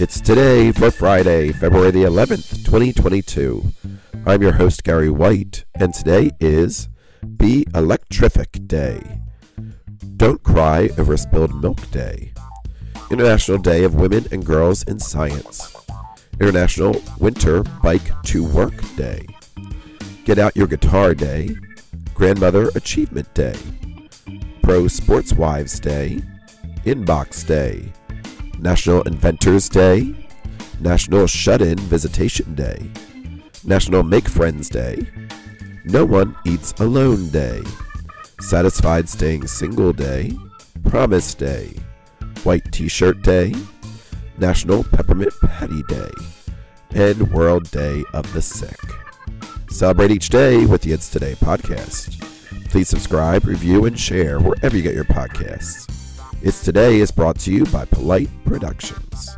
It's today for Friday, February the 11th, 2022. I'm your host, Gary White, and today is Be Electrific Day. Don't Cry Over Spilled Milk Day. International Day of Women and Girls in Science. International Winter Bike to Work Day. Get Out Your Guitar Day. Grandmother Achievement Day. Pro Sports Wives Day. Inbox Day. National Inventors Day. National Shut In Visitation Day. National Make Friends Day. No One Eats Alone Day. Satisfied Staying Single Day. Promise Day. White T shirt Day. National Peppermint Patty Day. And World Day of the Sick. Celebrate each day with the It's Today podcast. Please subscribe, review, and share wherever you get your podcasts. It's Today is brought to you by Polite Productions.